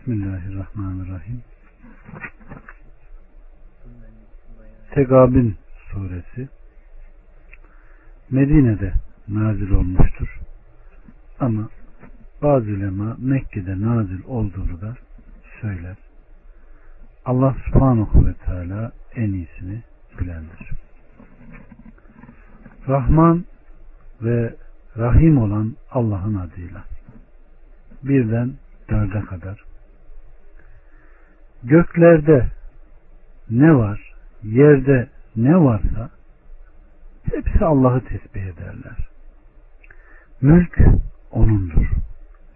Bismillahirrahmanirrahim. Tegabin suresi Medine'de nazil olmuştur. Ama bazı ulema Mekke'de nazil olduğunu da söyler. Allah subhanahu ve teala en iyisini bilendir. Rahman ve Rahim olan Allah'ın adıyla. Birden dörde kadar. Göklerde ne var, yerde ne varsa hepsi Allah'ı tesbih ederler. Mülk O'nundur.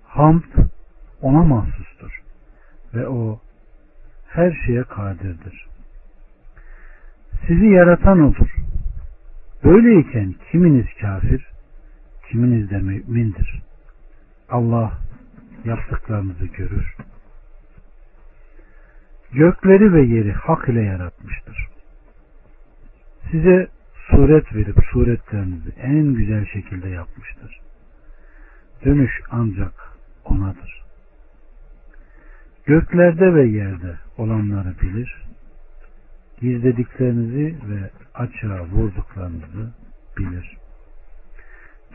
Hamd O'na mahsustur. Ve O her şeye kadirdir. Sizi yaratan O'dur. Böyleyken kiminiz kafir, kiminiz de mümindir. Allah yaptıklarınızı görür. Gökleri ve yeri hak ile yaratmıştır. Size suret verip suretlerinizi en güzel şekilde yapmıştır. Dönüş ancak O'nadır. Göklerde ve yerde olanları bilir, gizlediklerinizi ve açığa vurduklarınızı bilir.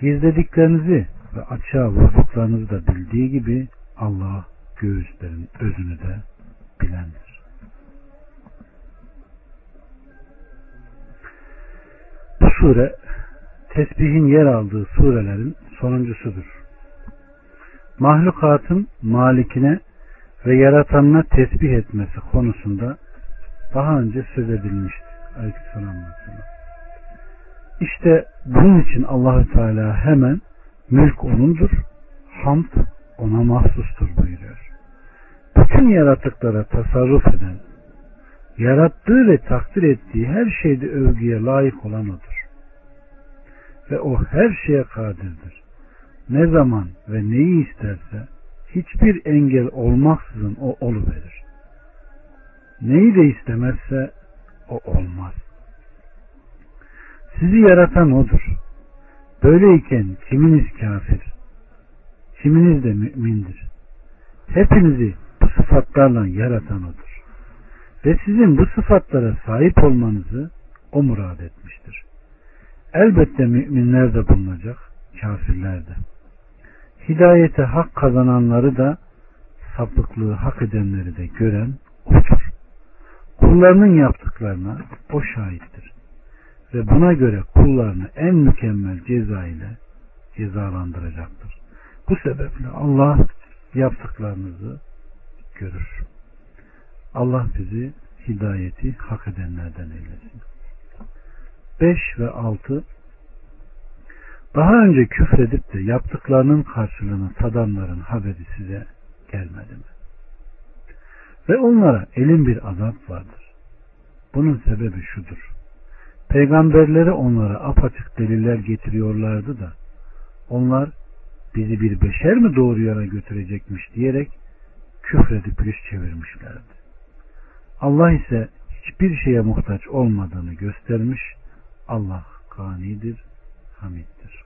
Gizlediklerinizi ve açığa vurduklarınızı da bildiği gibi Allah göğüslerin özünü de bilendir. Sure tesbihin yer aldığı surelerin sonuncusudur. Mahlukatın malikine ve yaratanına tesbih etmesi konusunda daha önce söz edilmişti. Aleykümselam. İşte bunun için Allahü Teala hemen mülk onundur, hamd ona mahsustur buyuruyor. Bütün yaratıklara tasarruf eden, yarattığı ve takdir ettiği her şeyde övgüye layık olan odur. Ve o her şeye kadirdir. Ne zaman ve neyi isterse hiçbir engel olmaksızın o verir. Neyi de istemezse o olmaz. Sizi yaratan odur. Böyleyken kiminiz kafir, kiminiz de mümindir. Hepinizi bu sıfatlarla yaratan odur. Ve sizin bu sıfatlara sahip olmanızı o murad etmiştir. Elbette müminler de bulunacak, kafirler de. Hidayete hak kazananları da sapıklığı hak edenleri de gören odur. Kullarının yaptıklarına o şahittir. Ve buna göre kullarını en mükemmel ceza ile cezalandıracaktır. Bu sebeple Allah yaptıklarınızı görür. Allah bizi hidayeti hak edenlerden eylesin. 5 ve 6 Daha önce küfredip de yaptıklarının karşılığını tadanların haberi size gelmedi mi? Ve onlara elin bir azap vardır. Bunun sebebi şudur. Peygamberleri onlara apaçık deliller getiriyorlardı da onlar bizi bir beşer mi doğru yana götürecekmiş diyerek küfredip yüz çevirmişlerdi. Allah ise hiçbir şeye muhtaç olmadığını göstermiş. Allah kanidir, hamiddir.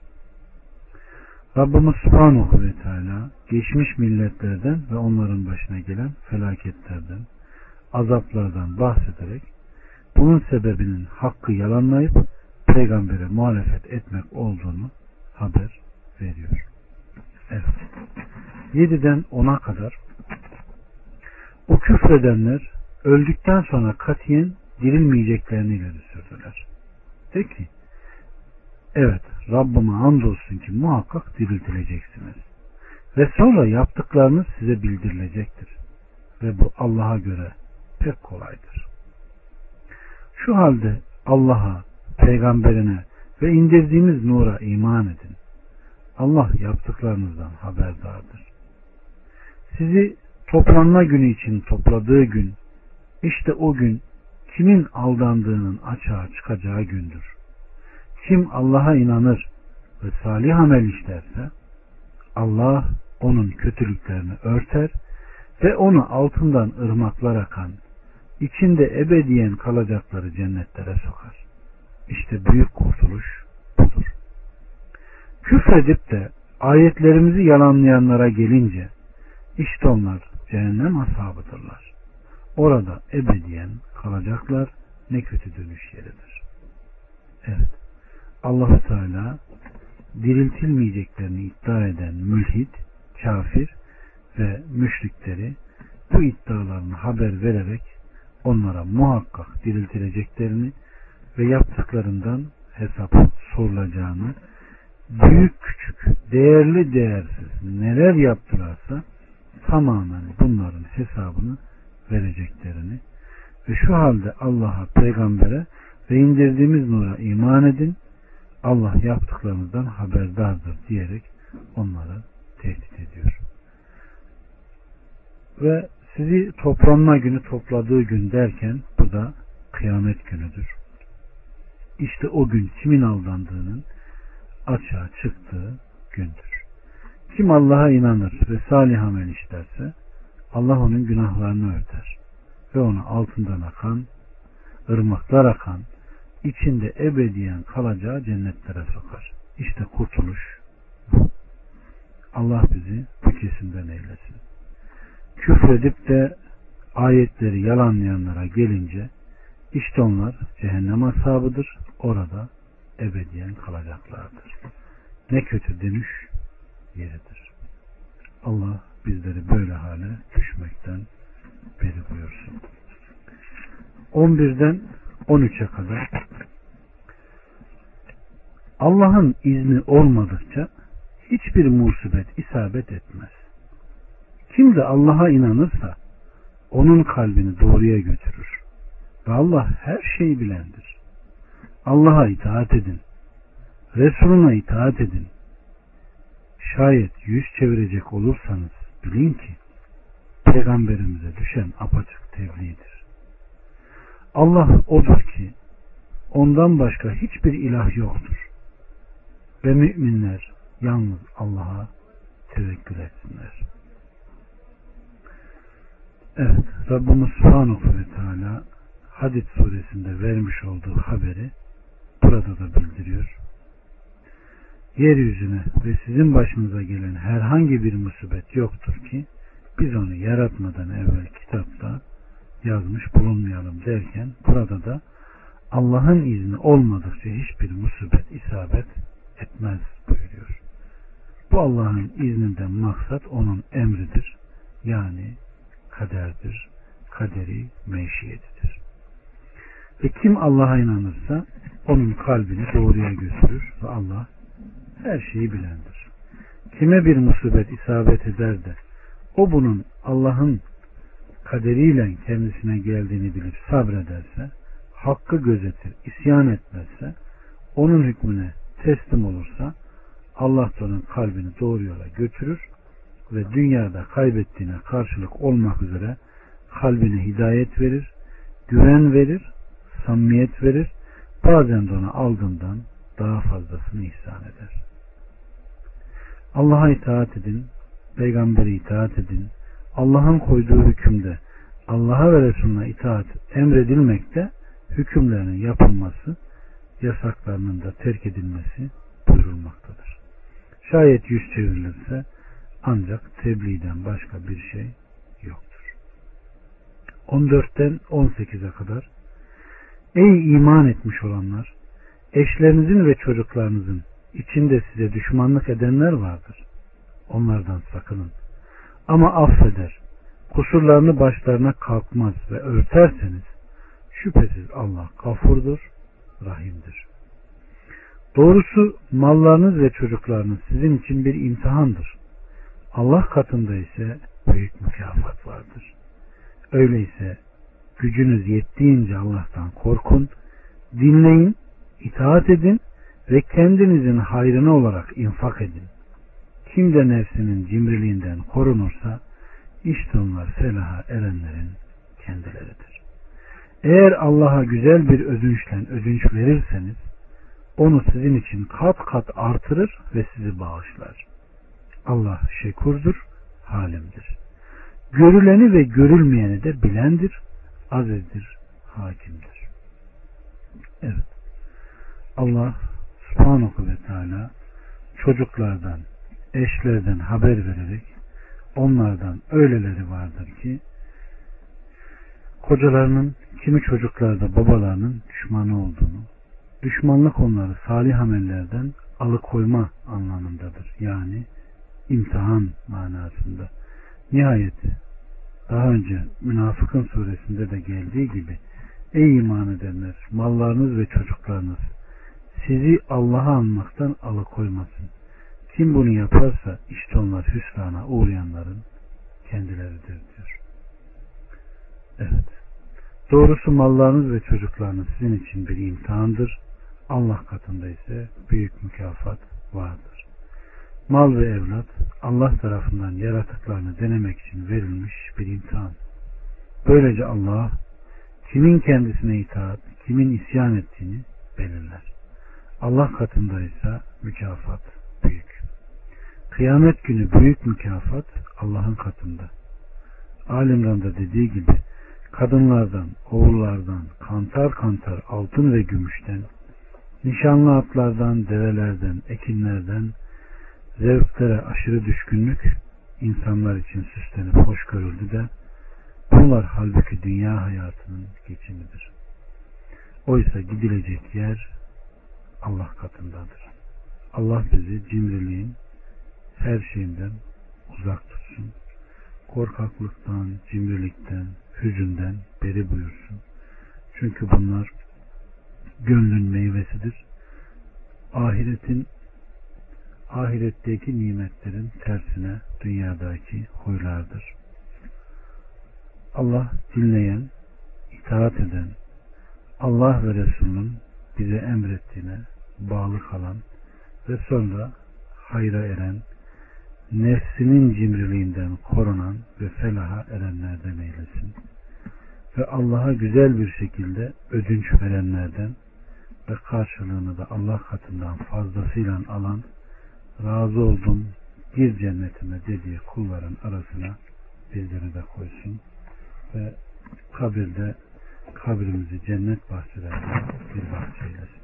Rabbimiz Subhanahu ve Teala geçmiş milletlerden ve onların başına gelen felaketlerden, azaplardan bahsederek bunun sebebinin hakkı yalanlayıp peygambere muhalefet etmek olduğunu haber veriyor. Evet. 7'den 10'a kadar o küfredenler öldükten sonra katiyen dirilmeyeceklerini ileri sürdüler. De ki evet Rabbime andolsun ki muhakkak diriltileceksiniz. Ve sonra yaptıklarınız size bildirilecektir. Ve bu Allah'a göre pek kolaydır. Şu halde Allah'a, peygamberine ve indirdiğimiz nura iman edin. Allah yaptıklarınızdan haberdardır. Sizi toplanma günü için topladığı gün, işte o gün kimin aldandığının açığa çıkacağı gündür. Kim Allah'a inanır ve salih amel işlerse, Allah onun kötülüklerini örter ve onu altından ırmaklar akan, içinde ebediyen kalacakları cennetlere sokar. İşte büyük kurtuluş budur. Küfredip de ayetlerimizi yalanlayanlara gelince işte onlar cehennem ashabıdırlar. Orada ebediyen kalacaklar. Ne kötü dönüş yeridir. Evet. allah Teala diriltilmeyeceklerini iddia eden mülhid, kafir ve müşrikleri bu iddialarını haber vererek onlara muhakkak diriltileceklerini ve yaptıklarından hesap sorulacağını büyük küçük, değerli değersiz neler yaptılarsa tamamen bunların hesabını vereceklerini ve şu halde Allah'a, peygambere ve indirdiğimiz nura iman edin. Allah yaptıklarınızdan haberdardır diyerek onları tehdit ediyor. Ve sizi toplanma günü topladığı gün derken bu da kıyamet günüdür. İşte o gün kimin aldandığının açığa çıktığı gündür. Kim Allah'a inanır ve salih amel işlerse Allah onun günahlarını örter ve onu altından akan, ırmaklar akan, içinde ebediyen kalacağı cennetlere sokar. İşte kurtuluş bu. Allah bizi bu kesimden eylesin. Küfredip de ayetleri yalanlayanlara gelince işte onlar cehennem ashabıdır. Orada ebediyen kalacaklardır. Ne kötü dönüş yeridir. Allah bizleri böyle hale düşmekten beri buyursun. 11'den 13'e kadar Allah'ın izni olmadıkça hiçbir musibet isabet etmez. Kim de Allah'a inanırsa onun kalbini doğruya götürür. Ve Allah her şeyi bilendir. Allah'a itaat edin. Resuluna itaat edin. Şayet yüz çevirecek olursanız bilin ki peygamberimize düşen apaçık tebliğdir. Allah odur ki ondan başka hiçbir ilah yoktur. Ve müminler yalnız Allah'a tevekkül etsinler. Evet, Rabbimiz Subhanahu ve Teala Hadid suresinde vermiş olduğu haberi burada da bildiriyor. Yeryüzüne ve sizin başınıza gelen herhangi bir musibet yoktur ki biz onu yaratmadan evvel kitapta yazmış bulunmayalım derken burada da Allah'ın izni olmadıkça hiçbir musibet isabet etmez buyuruyor. Bu Allah'ın izninden maksat onun emridir. Yani kaderdir. Kaderi meşiyetidir. Ve kim Allah'a inanırsa onun kalbini doğruya götürür ve Allah her şeyi bilendir. Kime bir musibet isabet eder de o bunun Allah'ın kaderiyle kendisine geldiğini bilip sabrederse, hakkı gözetir, isyan etmezse, onun hükmüne teslim olursa, Allah da onun kalbini doğru yola götürür ve dünyada kaybettiğine karşılık olmak üzere kalbine hidayet verir, güven verir, samimiyet verir, bazen de ona aldığından daha fazlasını ihsan eder. Allah'a itaat edin, peygambere itaat edin. Allah'ın koyduğu hükümde Allah'a ve Resulüne itaat emredilmekte hükümlerinin yapılması, yasaklarının da terk edilmesi buyurulmaktadır. Şayet yüz çevrilirse ancak tebliğden başka bir şey yoktur. 14'ten 18'e kadar Ey iman etmiş olanlar! Eşlerinizin ve çocuklarınızın içinde size düşmanlık edenler vardır. Onlardan sakının. Ama affeder. Kusurlarını başlarına kalkmaz ve örterseniz şüphesiz Allah gafurdur, rahimdir. Doğrusu mallarınız ve çocuklarınız sizin için bir imtihandır. Allah katında ise büyük mükafat vardır. Öyleyse gücünüz yettiğince Allah'tan korkun, dinleyin, itaat edin ve kendinizin hayrına olarak infak edin. Kim de nefsinin cimriliğinden korunursa işte onlar felaha erenlerin kendileridir. Eğer Allah'a güzel bir ödünçle ödünç verirseniz onu sizin için kat kat artırır ve sizi bağışlar. Allah şekurdur, halimdir. Görüleni ve görülmeyeni de bilendir, azizdir, hakimdir. Evet. Allah subhanahu ve teala çocuklardan, eşlerden haber vererek onlardan öyleleri vardır ki kocalarının kimi çocuklarda babalarının düşmanı olduğunu, düşmanlık onları salih amellerden alıkoyma anlamındadır. Yani imtihan manasında. Nihayet daha önce münafıkın suresinde de geldiği gibi ey iman edenler mallarınız ve çocuklarınız sizi Allah'a anmaktan alıkoymasın. Kim bunu yaparsa işte onlar hüsrana uğrayanların kendileridir diyor. Evet. Doğrusu mallarınız ve çocuklarınız sizin için bir imtihandır. Allah katında ise büyük mükafat vardır. Mal ve evlat Allah tarafından yaratıklarını denemek için verilmiş bir imtihan. Böylece Allah kimin kendisine itaat, kimin isyan ettiğini belirler. Allah katında ise mükafat büyük. Kıyamet günü büyük mükafat Allah'ın katında. Alimran'da dediği gibi kadınlardan, oğullardan, kantar kantar altın ve gümüşten, nişanlı atlardan, develerden, ekinlerden, zevklere aşırı düşkünlük insanlar için süslenip hoş görüldü de bunlar halbuki dünya hayatının geçimidir. Oysa gidilecek yer Allah katındadır. Allah bizi cimriliğin her şeyinden uzak tutsun. Korkaklıktan, cimrilikten, hüzünden beri buyursun. Çünkü bunlar gönlün meyvesidir. Ahiretin ahiretteki nimetlerin tersine dünyadaki huylardır. Allah dinleyen, itaat eden, Allah ve Resulünün bize emrettiğine bağlı kalan ve sonra hayra eren, nefsinin cimriliğinden korunan ve felaha erenlerden eylesin. Ve Allah'a güzel bir şekilde ödünç verenlerden ve karşılığını da Allah katından fazlasıyla alan, razı oldum, bir cennetime dediği kulların arasına bizleri de koysun. Ve kabirde kabrimizi cennet bahçelerinde bir bahçe eylesin.